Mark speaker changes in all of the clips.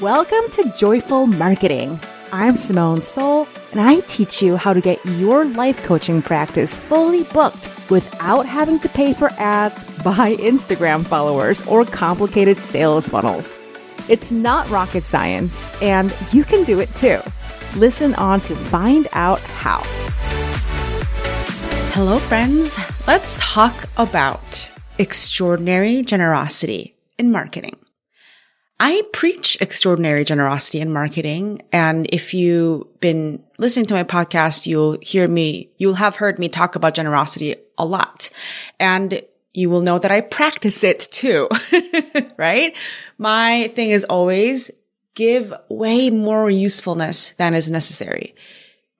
Speaker 1: Welcome to Joyful Marketing. I'm Simone Seol, and I teach you how to get your life coaching practice fully booked without having to pay for ads, buy Instagram followers, or complicated sales funnels. It's not rocket science, and you can do it too. Listen on to find out how.
Speaker 2: Hello, friends. Let's talk about extraordinary generosity in marketing. I preach extraordinary generosity in marketing. And if you've been listening to my podcast, you'll hear me, you'll have heard me talk about generosity a lot. And you will know that I practice it too, right? My thing is always give way more usefulness than is necessary.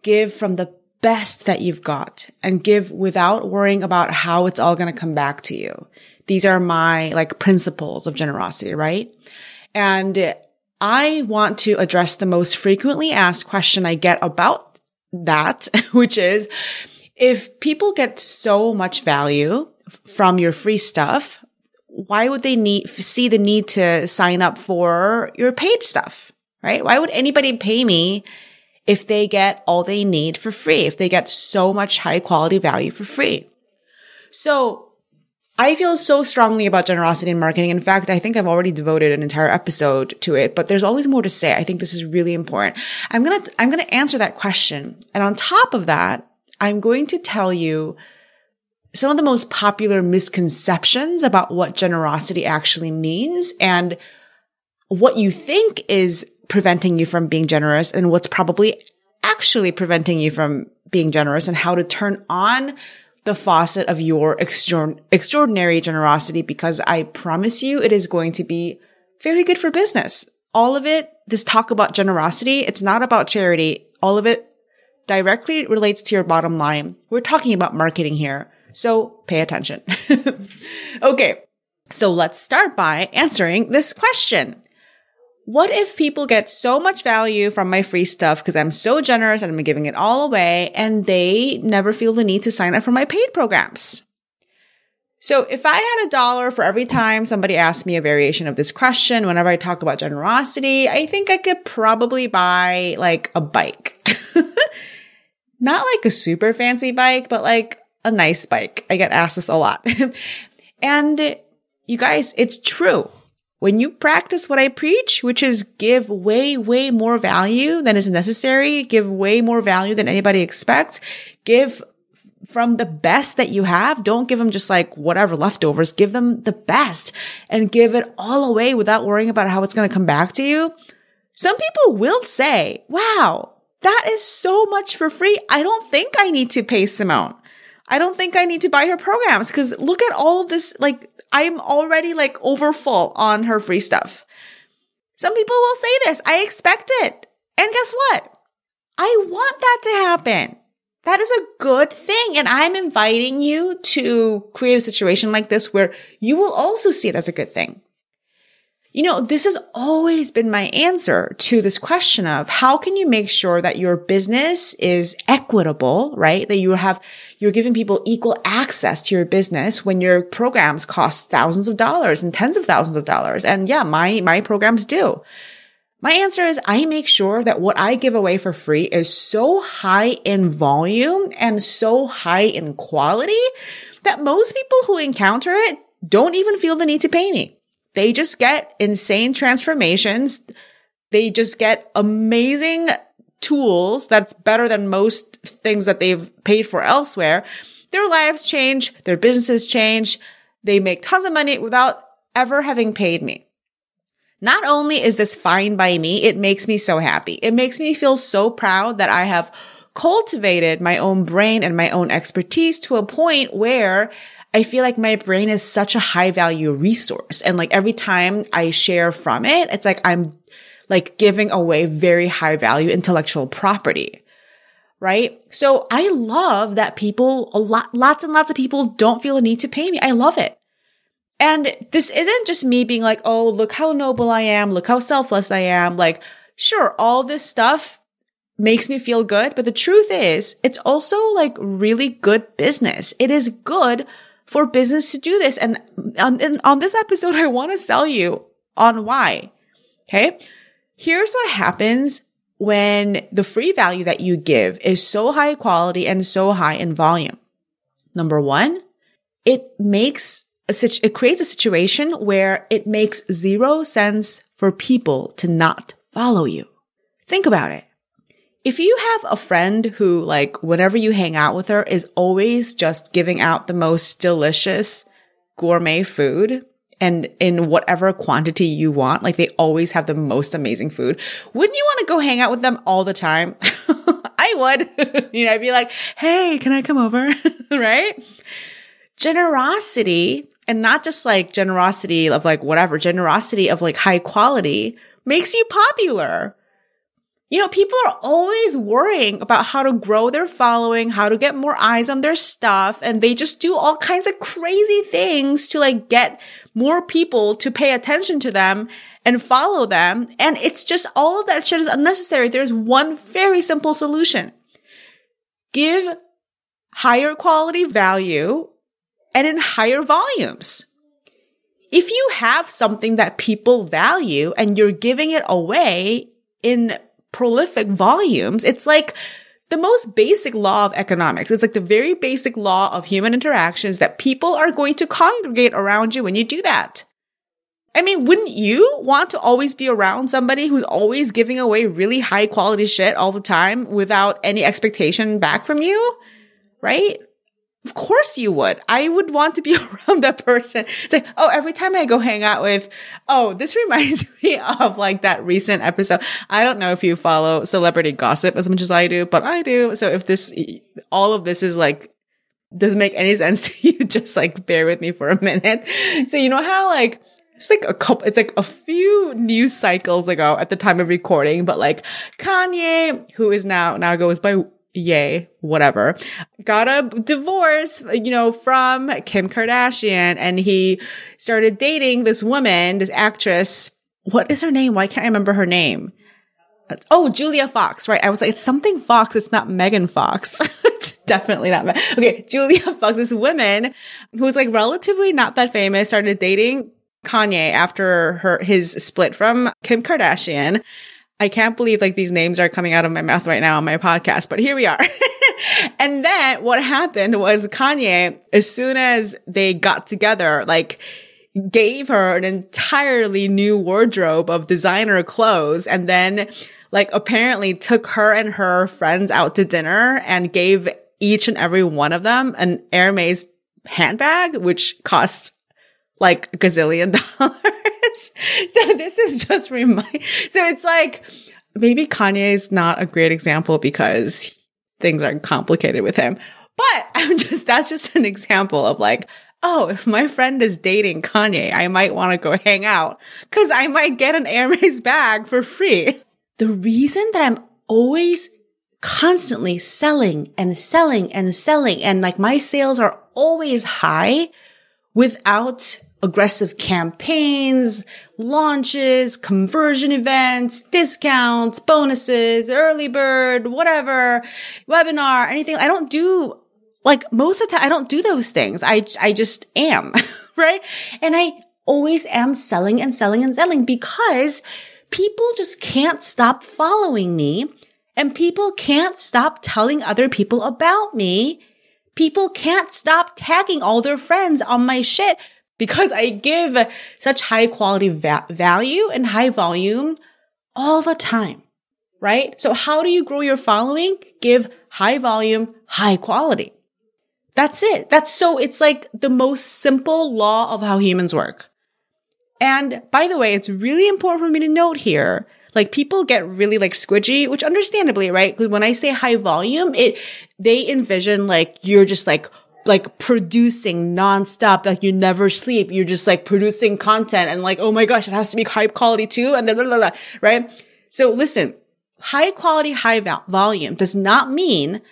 Speaker 2: Give from the best that you've got and give without worrying about how it's all going to come back to you. These are my like principles of generosity, right? And I want to address the most frequently asked question I get about that, which is if people get so much value from your free stuff, why would they need, see the need to sign up for your paid stuff? Right? Why would anybody pay me if they get all they need for free? If they get so much high quality value for free? So I feel so strongly about generosity in marketing. In fact, I think I've already devoted an entire episode to it, but there's always more to say. I think this is really important. I'm going to, I'm going to answer that question. And on top of that, I'm going to tell you some of the most popular misconceptions about what generosity actually means and what you think is preventing you from being generous and what's probably actually preventing you from being generous and how to turn on the faucet of your extra- extraordinary generosity because I promise you it is going to be very good for business. All of it, this talk about generosity, it's not about charity. All of it directly relates to your bottom line. We're talking about marketing here. So pay attention. okay. So let's start by answering this question. What if people get so much value from my free stuff because I'm so generous and I'm giving it all away and they never feel the need to sign up for my paid programs? So if I had a dollar for every time somebody asked me a variation of this question, whenever I talk about generosity, I think I could probably buy like a bike. Not like a super fancy bike, but like a nice bike. I get asked this a lot. and you guys, it's true. When you practice what I preach, which is give way, way more value than is necessary, give way more value than anybody expects, give from the best that you have. Don't give them just like whatever leftovers. Give them the best and give it all away without worrying about how it's going to come back to you. Some people will say, wow, that is so much for free. I don't think I need to pay Simone. I don't think I need to buy her programs because look at all of this. Like I'm already like overfull on her free stuff. Some people will say this. I expect it. And guess what? I want that to happen. That is a good thing. And I'm inviting you to create a situation like this where you will also see it as a good thing. You know, this has always been my answer to this question of how can you make sure that your business is equitable, right? That you have, you're giving people equal access to your business when your programs cost thousands of dollars and tens of thousands of dollars. And yeah, my, my programs do. My answer is I make sure that what I give away for free is so high in volume and so high in quality that most people who encounter it don't even feel the need to pay me. They just get insane transformations. They just get amazing tools that's better than most things that they've paid for elsewhere. Their lives change, their businesses change. They make tons of money without ever having paid me. Not only is this fine by me, it makes me so happy. It makes me feel so proud that I have cultivated my own brain and my own expertise to a point where I feel like my brain is such a high value resource. And like every time I share from it, it's like I'm like giving away very high value intellectual property. Right. So I love that people, a lot, lots and lots of people don't feel a need to pay me. I love it. And this isn't just me being like, Oh, look how noble I am. Look how selfless I am. Like, sure, all this stuff makes me feel good. But the truth is, it's also like really good business. It is good for business to do this. And on, on this episode, I want to sell you on why. Okay. Here's what happens when the free value that you give is so high quality and so high in volume. Number one, it makes a it creates a situation where it makes zero sense for people to not follow you. Think about it. If you have a friend who like whenever you hang out with her is always just giving out the most delicious gourmet food and in whatever quantity you want. Like they always have the most amazing food. Wouldn't you want to go hang out with them all the time? I would. you know, I'd be like, Hey, can I come over? right? Generosity and not just like generosity of like whatever, generosity of like high quality makes you popular. You know, people are always worrying about how to grow their following, how to get more eyes on their stuff, and they just do all kinds of crazy things to like get more people to pay attention to them and follow them. And it's just all of that shit is unnecessary. There's one very simple solution. Give higher quality value and in higher volumes. If you have something that people value and you're giving it away in prolific volumes, it's like the most basic law of economics. It's like the very basic law of human interactions that people are going to congregate around you when you do that. I mean, wouldn't you want to always be around somebody who's always giving away really high quality shit all the time without any expectation back from you? Right? Of course you would. I would want to be around that person. It's like, oh, every time I go hang out with, oh, this reminds me of like that recent episode. I don't know if you follow celebrity gossip as much as I do, but I do. So if this, all of this is like, doesn't make any sense to you, just like bear with me for a minute. So you know how like, it's like a couple, it's like a few news cycles ago at the time of recording, but like Kanye, who is now, now goes by Ye, whatever, got a divorce, you know, from Kim Kardashian and he started dating this woman, this actress. What is her name? Why can't I remember her name? Oh, Julia Fox, right? I was like, it's something Fox. It's not Megan Fox. it's definitely not. Okay. Julia Fox, this woman who was like relatively not that famous, started dating Kanye after her, his split from Kim Kardashian. I can't believe like these names are coming out of my mouth right now on my podcast, but here we are. and then what happened was Kanye, as soon as they got together, like, gave her an entirely new wardrobe of designer clothes and then like apparently took her and her friends out to dinner and gave each and every one of them an Hermes handbag, which costs like a gazillion dollars. so this is just remind, so it's like, maybe Kanye is not a great example because things are complicated with him. But I'm just, that's just an example of like, oh, if my friend is dating Kanye, I might want to go hang out because I might get an Hermes bag for free. The reason that I'm always constantly selling and selling and selling and like my sales are always high without aggressive campaigns, launches, conversion events, discounts, bonuses, early bird, whatever, webinar, anything. I don't do like most of the time, I don't do those things. I, I just am, right? And I always am selling and selling and selling because people just can't stop following me and people can't stop telling other people about me. People can't stop tagging all their friends on my shit because I give such high quality va- value and high volume all the time, right? So how do you grow your following? Give high volume, high quality. That's it. That's so, it's like the most simple law of how humans work. And by the way, it's really important for me to note here, like people get really like squidgy, which understandably, right? Because when I say high volume, it, they envision like you're just like like producing nonstop, like you never sleep. You're just like producing content and like, oh my gosh, it has to be high quality too. And then, blah, blah, blah, right? So listen, high quality, high volume does not mean,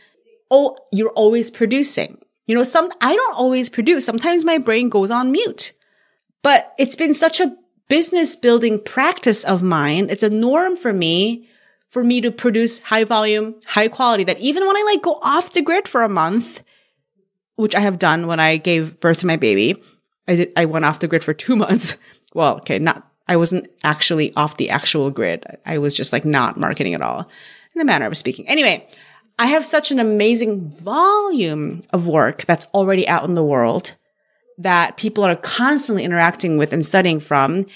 Speaker 2: oh, you're always producing. You know, some, I don't always produce. Sometimes my brain goes on mute, but it's been such a business building practice of mine. It's a norm for me for me to produce high volume, high quality that even when I like go off the grid for a month, which I have done when I gave birth to my baby. I did, I went off the grid for two months. Well, okay, not I wasn't actually off the actual grid. I was just like not marketing at all in a manner of speaking. Anyway, I have such an amazing volume of work that's already out in the world that people are constantly interacting with and studying from,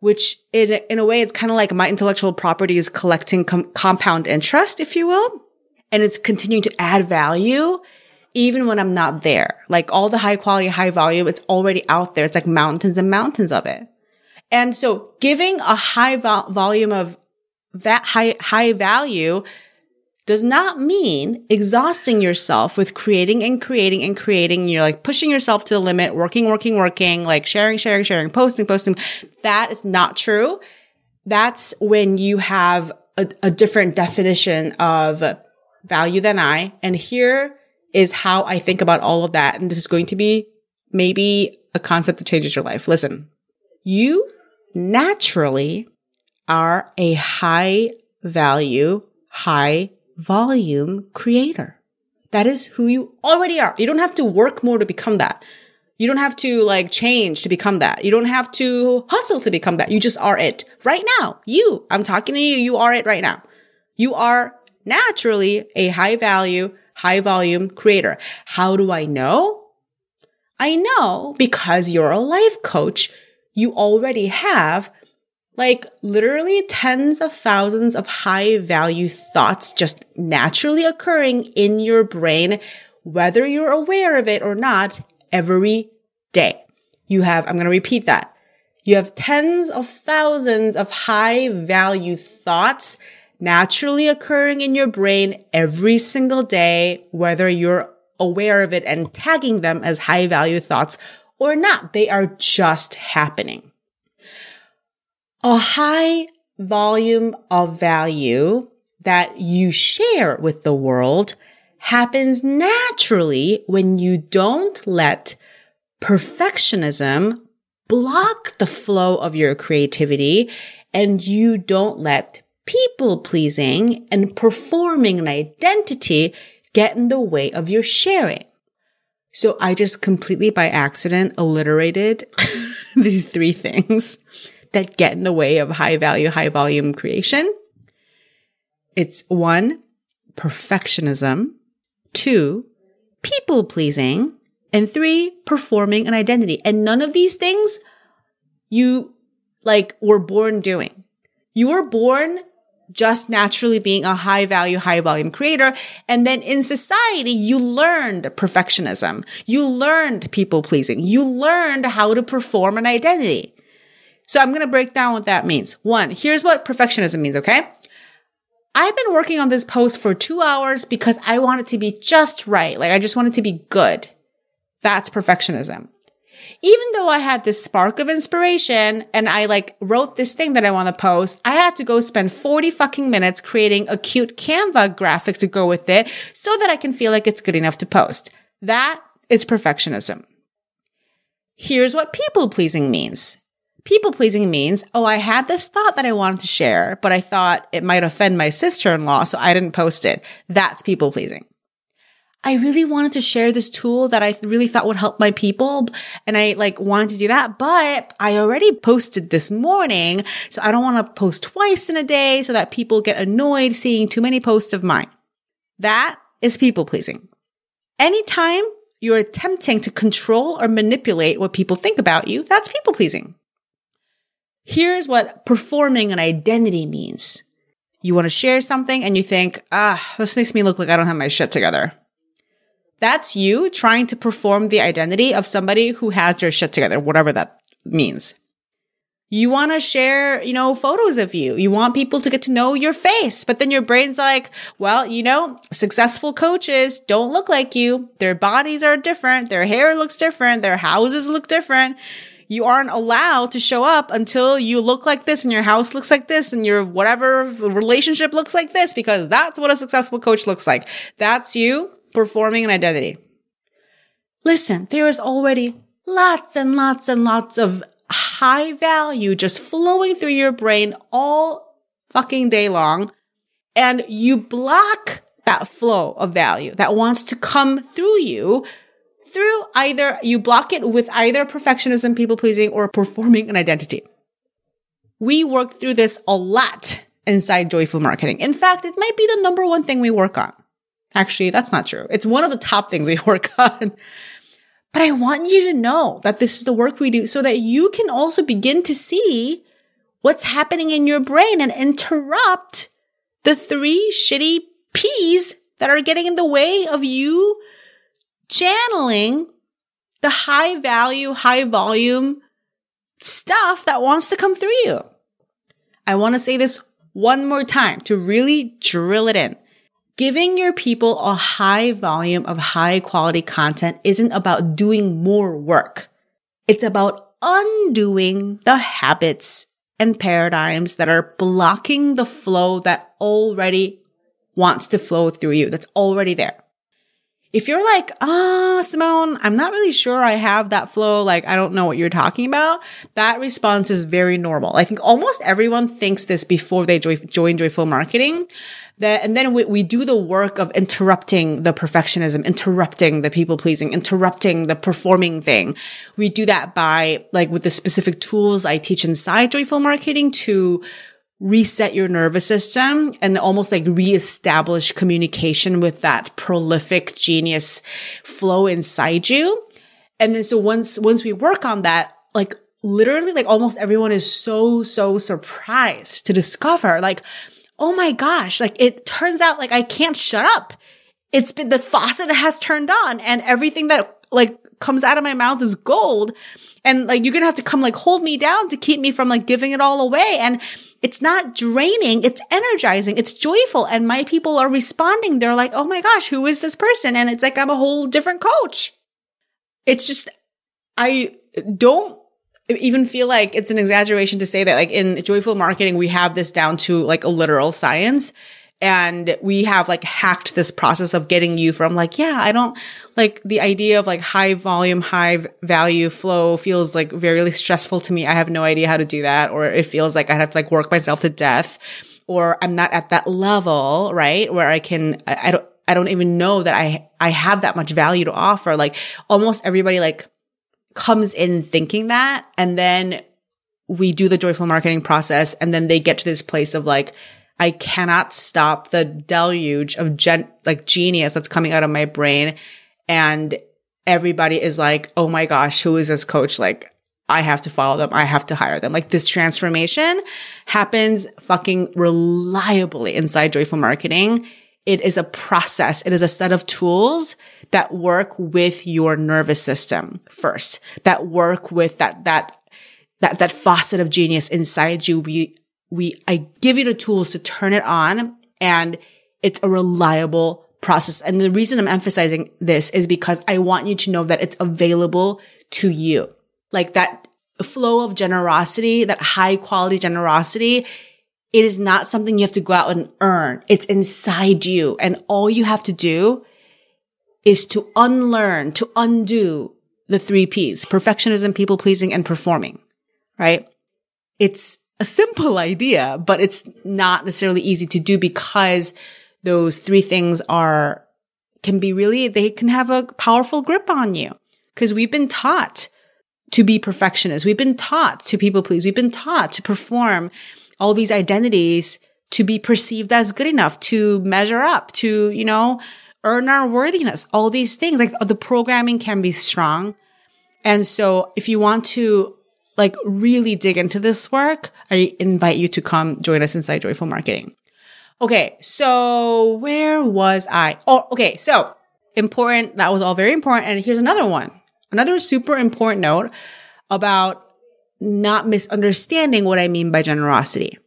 Speaker 2: which in, in a way, it's kind of like my intellectual property is collecting com- compound interest, if you will. And it's continuing to add value even when I'm not there. Like all the high quality, high volume, it's already out there. It's like mountains and mountains of it. And so giving a high vo- volume of that high, high value does not mean exhausting yourself with creating and creating and creating. You're like pushing yourself to the limit, working, working, working, like sharing, sharing, sharing, posting, posting. That is not true. That's when you have a, a different definition of value than I. And here is how I think about all of that. And this is going to be maybe a concept that changes your life. Listen, you naturally are a high value, high volume creator. That is who you already are. You don't have to work more to become that. You don't have to like change to become that. You don't have to hustle to become that. You just are it right now. You, I'm talking to you. You are it right now. You are naturally a high value, high volume creator. How do I know? I know because you're a life coach. You already have like literally tens of thousands of high value thoughts just naturally occurring in your brain, whether you're aware of it or not, every day. You have, I'm going to repeat that. You have tens of thousands of high value thoughts naturally occurring in your brain every single day, whether you're aware of it and tagging them as high value thoughts or not. They are just happening. A high volume of value that you share with the world happens naturally when you don't let perfectionism block the flow of your creativity and you don't let people pleasing and performing an identity get in the way of your sharing. So I just completely by accident alliterated these three things that get in the way of high value, high volume creation. It's one, perfectionism, two, people pleasing, and three, performing an identity. And none of these things you like were born doing. You were born just naturally being a high value, high volume creator. And then in society, you learned perfectionism. You learned people pleasing. You learned how to perform an identity. So I'm going to break down what that means. One, here's what perfectionism means, okay? I've been working on this post for two hours because I want it to be just right. Like I just want it to be good. That's perfectionism. Even though I had this spark of inspiration and I like wrote this thing that I want to post, I had to go spend 40 fucking minutes creating a cute Canva graphic to go with it so that I can feel like it's good enough to post. That is perfectionism. Here's what people pleasing means. People pleasing means, oh, I had this thought that I wanted to share, but I thought it might offend my sister in law, so I didn't post it. That's people pleasing. I really wanted to share this tool that I really thought would help my people. And I like wanted to do that, but I already posted this morning. So I don't want to post twice in a day so that people get annoyed seeing too many posts of mine. That is people pleasing. Anytime you're attempting to control or manipulate what people think about you, that's people pleasing. Here's what performing an identity means. You want to share something and you think, ah, this makes me look like I don't have my shit together. That's you trying to perform the identity of somebody who has their shit together, whatever that means. You want to share, you know, photos of you. You want people to get to know your face, but then your brain's like, well, you know, successful coaches don't look like you. Their bodies are different. Their hair looks different. Their houses look different you aren't allowed to show up until you look like this and your house looks like this and your whatever relationship looks like this because that's what a successful coach looks like. That's you performing an identity. Listen, there is already lots and lots and lots of high value just flowing through your brain all fucking day long. And you block that flow of value that wants to come through you through either you block it with either perfectionism, people pleasing, or performing an identity. We work through this a lot inside joyful marketing. In fact, it might be the number one thing we work on. Actually, that's not true. It's one of the top things we work on. But I want you to know that this is the work we do so that you can also begin to see what's happening in your brain and interrupt the three shitty P's that are getting in the way of you channeling the high value, high volume stuff that wants to come through you. I want to say this one more time to really drill it in. Giving your people a high volume of high quality content isn't about doing more work. It's about undoing the habits and paradigms that are blocking the flow that already wants to flow through you, that's already there. If you're like, ah, oh, Simone, I'm not really sure I have that flow. Like, I don't know what you're talking about. That response is very normal. I think almost everyone thinks this before they join, join joyful marketing. That, and then we, we do the work of interrupting the perfectionism, interrupting the people pleasing, interrupting the performing thing. We do that by like with the specific tools I teach inside joyful marketing to reset your nervous system and almost like reestablish communication with that prolific genius flow inside you. And then so once, once we work on that, like literally like almost everyone is so, so surprised to discover like, oh my gosh, like it turns out like I can't shut up. It's been the faucet has turned on and everything that like comes out of my mouth is gold. And like you're going to have to come like hold me down to keep me from like giving it all away. And it's not draining. It's energizing. It's joyful. And my people are responding. They're like, Oh my gosh, who is this person? And it's like, I'm a whole different coach. It's just, I don't even feel like it's an exaggeration to say that like in joyful marketing, we have this down to like a literal science. And we have like hacked this process of getting you from like, yeah, I don't like the idea of like high volume, high value flow feels like very stressful to me. I have no idea how to do that. Or it feels like I have to like work myself to death or I'm not at that level, right? Where I can, I, I don't, I don't even know that I, I have that much value to offer. Like almost everybody like comes in thinking that. And then we do the joyful marketing process and then they get to this place of like, I cannot stop the deluge of gen, like genius that's coming out of my brain. And everybody is like, Oh my gosh, who is this coach? Like, I have to follow them. I have to hire them. Like this transformation happens fucking reliably inside joyful marketing. It is a process. It is a set of tools that work with your nervous system first, that work with that, that, that, that faucet of genius inside you. We we, I give you the tools to turn it on and it's a reliable process. And the reason I'm emphasizing this is because I want you to know that it's available to you. Like that flow of generosity, that high quality generosity. It is not something you have to go out and earn. It's inside you. And all you have to do is to unlearn, to undo the three P's, perfectionism, people pleasing, and performing, right? It's a simple idea, but it's not necessarily easy to do because those three things are, can be really, they can have a powerful grip on you because we've been taught to be perfectionists. We've been taught to people please. We've been taught to perform all these identities to be perceived as good enough, to measure up, to, you know, earn our worthiness, all these things. Like the programming can be strong. And so if you want to like really dig into this work, I invite you to come join us inside Joyful Marketing. Okay. So where was I? Oh, okay. So important. That was all very important. And here's another one. Another super important note about not misunderstanding what I mean by generosity.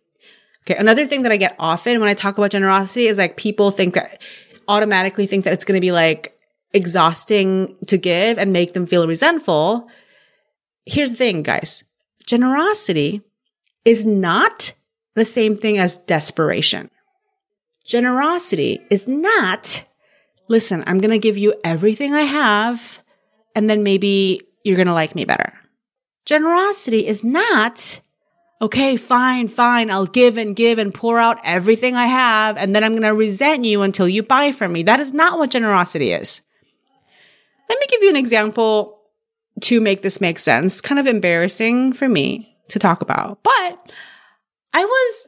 Speaker 2: Okay. Another thing that I get often when I talk about generosity is like people think that automatically think that it's going to be like exhausting to give and make them feel resentful here's the thing, guys. Generosity is not the same thing as desperation. Generosity is not, listen, I'm going to give you everything I have and then maybe you're going to like me better. Generosity is not, okay, fine, fine. I'll give and give and pour out everything I have. And then I'm going to resent you until you buy from me. That is not what generosity is. Let me give you an example to make this make sense. Kind of embarrassing for me to talk about, but I was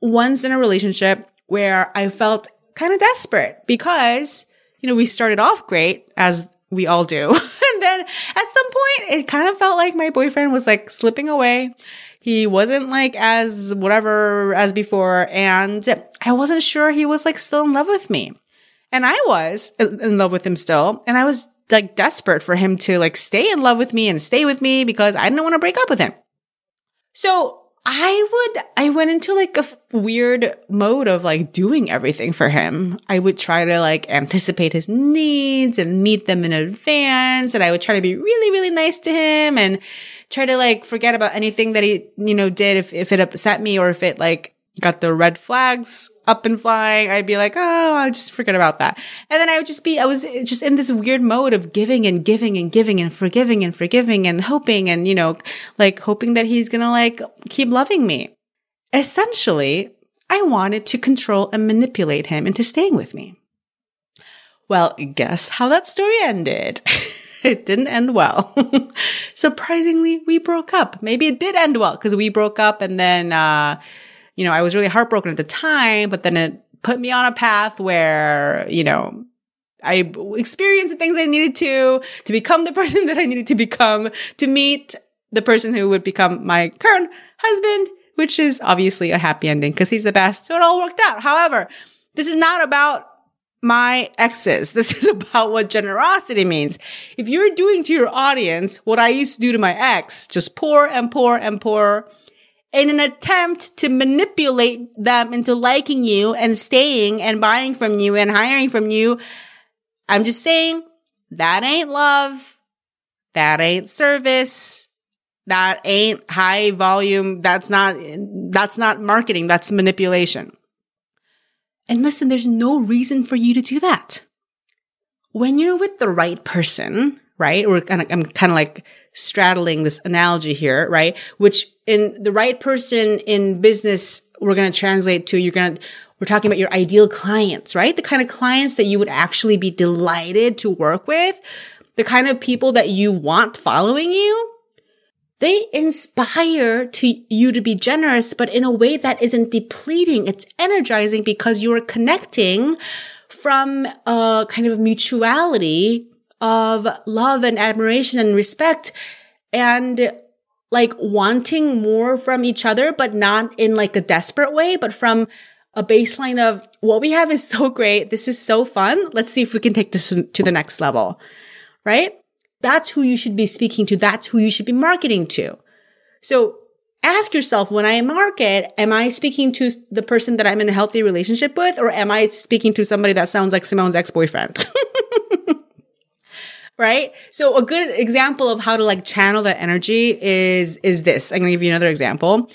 Speaker 2: once in a relationship where I felt kind of desperate because, you know, we started off great as we all do. then at some point it kind of felt like my boyfriend was like slipping away. He wasn't like as whatever as before. And I wasn't sure he was like still in love with me. And I was in love with him still. And I was like desperate for him to like stay in love with me and stay with me because I didn't want to break up with him. So I would, I went into like a weird mode of like doing everything for him. I would try to like anticipate his needs and meet them in advance. And I would try to be really, really nice to him and try to like forget about anything that he, you know, did if, if it upset me or if it like got the red flags up and flying, I'd be like, oh, I'll just forget about that. And then I would just be, I was just in this weird mode of giving and giving and giving and forgiving and forgiving and hoping and, you know, like hoping that he's going to like keep loving me. Essentially, I wanted to control and manipulate him into staying with me. Well, guess how that story ended? it didn't end well. Surprisingly, we broke up. Maybe it did end well because we broke up and then, uh, you know, I was really heartbroken at the time, but then it put me on a path where, you know, I experienced the things I needed to, to become the person that I needed to become, to meet the person who would become my current husband, which is obviously a happy ending because he's the best. So it all worked out. However, this is not about my exes. This is about what generosity means. If you're doing to your audience what I used to do to my ex, just pour and pour and pour in an attempt to manipulate them into liking you and staying and buying from you and hiring from you. I'm just saying that ain't love. That ain't service. That ain't high volume. That's not, that's not marketing. That's manipulation. And listen, there's no reason for you to do that. When you're with the right person, right? Or kind of, I'm kind of like straddling this analogy here, right? Which in the right person in business, we're going to translate to, you're going to, we're talking about your ideal clients, right? The kind of clients that you would actually be delighted to work with, the kind of people that you want following you. They inspire to you to be generous, but in a way that isn't depleting. It's energizing because you're connecting from a kind of mutuality of love and admiration and respect and like wanting more from each other, but not in like a desperate way, but from a baseline of what we have is so great. This is so fun. Let's see if we can take this to the next level, right? That's who you should be speaking to. That's who you should be marketing to. So ask yourself when I market, am I speaking to the person that I'm in a healthy relationship with, or am I speaking to somebody that sounds like Simone's ex-boyfriend? right? So a good example of how to like channel that energy is, is this. I'm going to give you another example.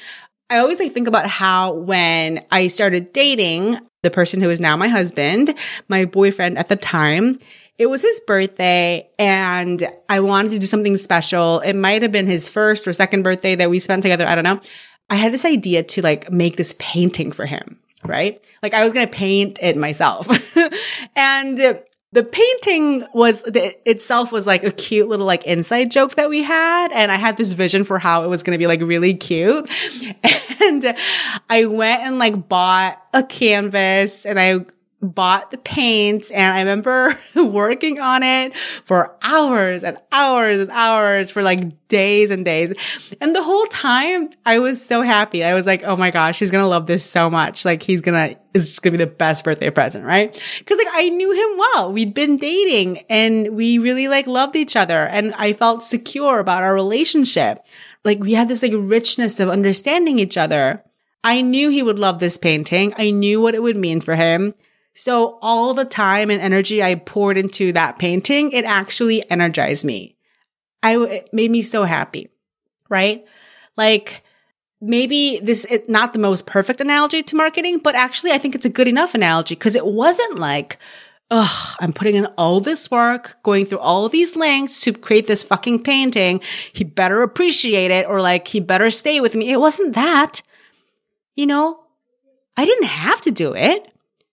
Speaker 2: I always like think about how when I started dating the person who is now my husband, my boyfriend at the time, it was his birthday and I wanted to do something special. It might have been his first or second birthday that we spent together. I don't know. I had this idea to like make this painting for him, right? Like I was going to paint it myself. and the painting was the, itself was like a cute little like inside joke that we had. And I had this vision for how it was going to be like really cute. And I went and like bought a canvas and I bought the paint and I remember working on it for hours and hours and hours for like days and days. And the whole time I was so happy. I was like, oh my gosh, he's going to love this so much. Like he's going to, it's just going to be the best birthday present, right? Cause like I knew him well. We'd been dating and we really like loved each other and I felt secure about our relationship. Like we had this like richness of understanding each other. I knew he would love this painting. I knew what it would mean for him. So all the time and energy I poured into that painting, it actually energized me. I, it made me so happy, right? Like maybe this is not the most perfect analogy to marketing, but actually I think it's a good enough analogy because it wasn't like, Ugh, I'm putting in all this work, going through all these lengths to create this fucking painting. He better appreciate it or like he better stay with me. It wasn't that. You know, I didn't have to do it.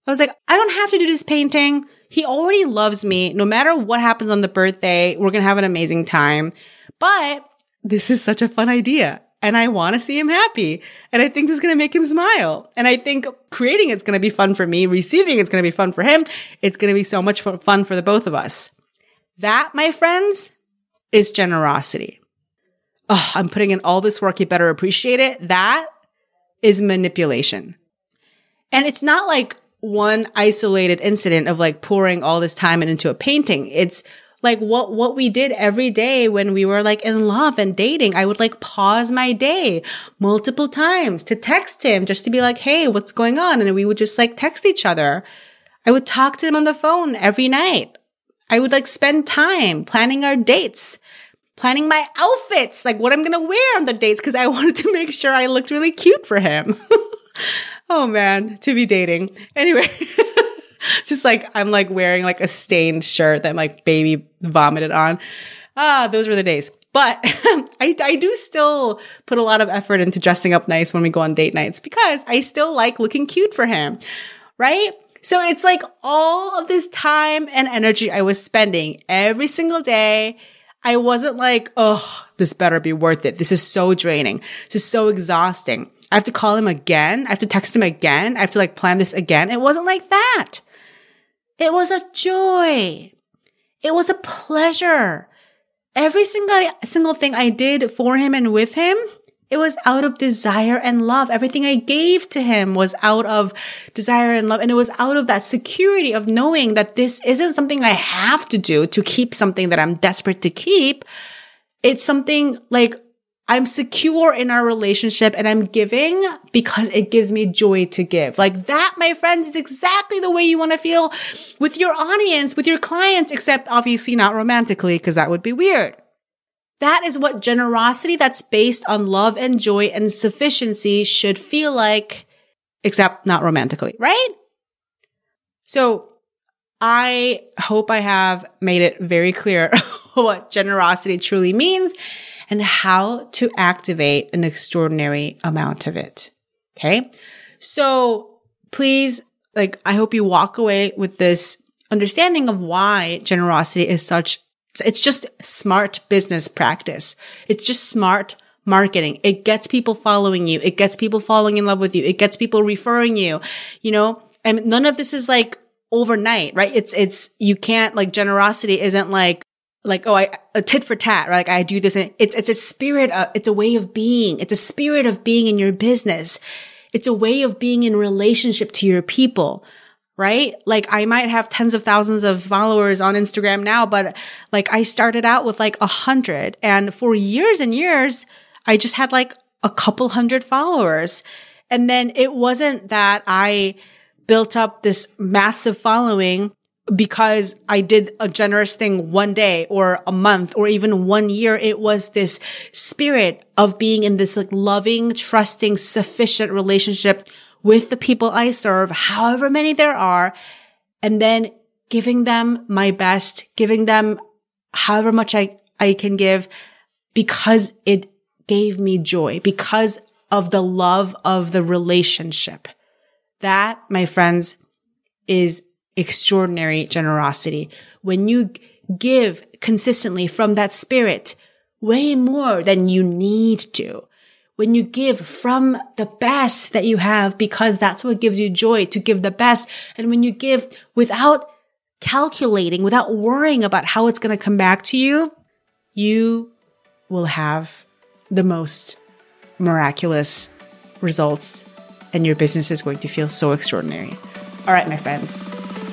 Speaker 2: I was like, I don't have to do this painting. He already loves me. No matter what happens on the birthday, we're going to have an amazing time. But this is such a fun idea. and I want to see him happy. And I think this is going to make him smile. And I think creating it's going to be fun for me. Receiving it's going to be fun for him. It's going to be so much fun for the both of us. That, my friends, is generosity. Oh, I'm putting in all this work. You better appreciate it. That is manipulation. And it's not like one isolated incident of like pouring all this time into a painting. It's like what, what we did every day when we were like in love and dating. I would like pause my day multiple times to text him just to be like, Hey, what's going on? And we would just like text each other. I would talk to him on the phone every night. I would like spend time planning our dates, planning my outfits, like what I'm going to wear on the dates. Cause I wanted to make sure I looked really cute for him. oh man, to be dating. Anyway. just like I'm like wearing like a stained shirt that like baby vomited on. Ah, those were the days. But I, I do still put a lot of effort into dressing up nice when we go on date nights because I still like looking cute for him. Right? So it's like all of this time and energy I was spending every single day. I wasn't like, oh, this better be worth it. This is so draining. This is so exhausting. I have to call him again. I have to text him again. I have to like plan this again. It wasn't like that. It was a joy. It was a pleasure. Every single, single thing I did for him and with him, it was out of desire and love. Everything I gave to him was out of desire and love. And it was out of that security of knowing that this isn't something I have to do to keep something that I'm desperate to keep. It's something like I'm secure in our relationship and I'm giving because it gives me joy to give. Like that, my friends, is exactly the way you want to feel with your audience, with your clients, except obviously not romantically because that would be weird. That is what generosity that's based on love and joy and sufficiency should feel like, except not romantically, right? So I hope I have made it very clear what generosity truly means and how to activate an extraordinary amount of it. Okay. So please, like, I hope you walk away with this understanding of why generosity is such, it's just smart business practice. It's just smart marketing. It gets people following you. It gets people falling in love with you. It gets people referring you, you know, and none of this is like overnight, right? It's, it's, you can't like generosity isn't like, like, oh, I, a tit for tat, right? Like I do this and it's, it's a spirit, of, it's a way of being. It's a spirit of being in your business. It's a way of being in relationship to your people, right? Like I might have tens of thousands of followers on Instagram now, but like I started out with like a hundred and for years and years, I just had like a couple hundred followers. And then it wasn't that I built up this massive following because I did a generous thing one day or a month or even one year. It was this spirit of being in this like loving, trusting, sufficient relationship with the people I serve, however many there are, and then giving them my best, giving them however much I, I can give because it gave me joy, because of the love of the relationship. That, my friends, is extraordinary generosity. When you give consistently from that spirit, way more than you need to. When you give from the best that you have, because that's what gives you joy to give the best. And when you give without calculating, without worrying about how it's going to come back to you, you will have the most miraculous results and your business is going to feel so extraordinary. All right, my friends.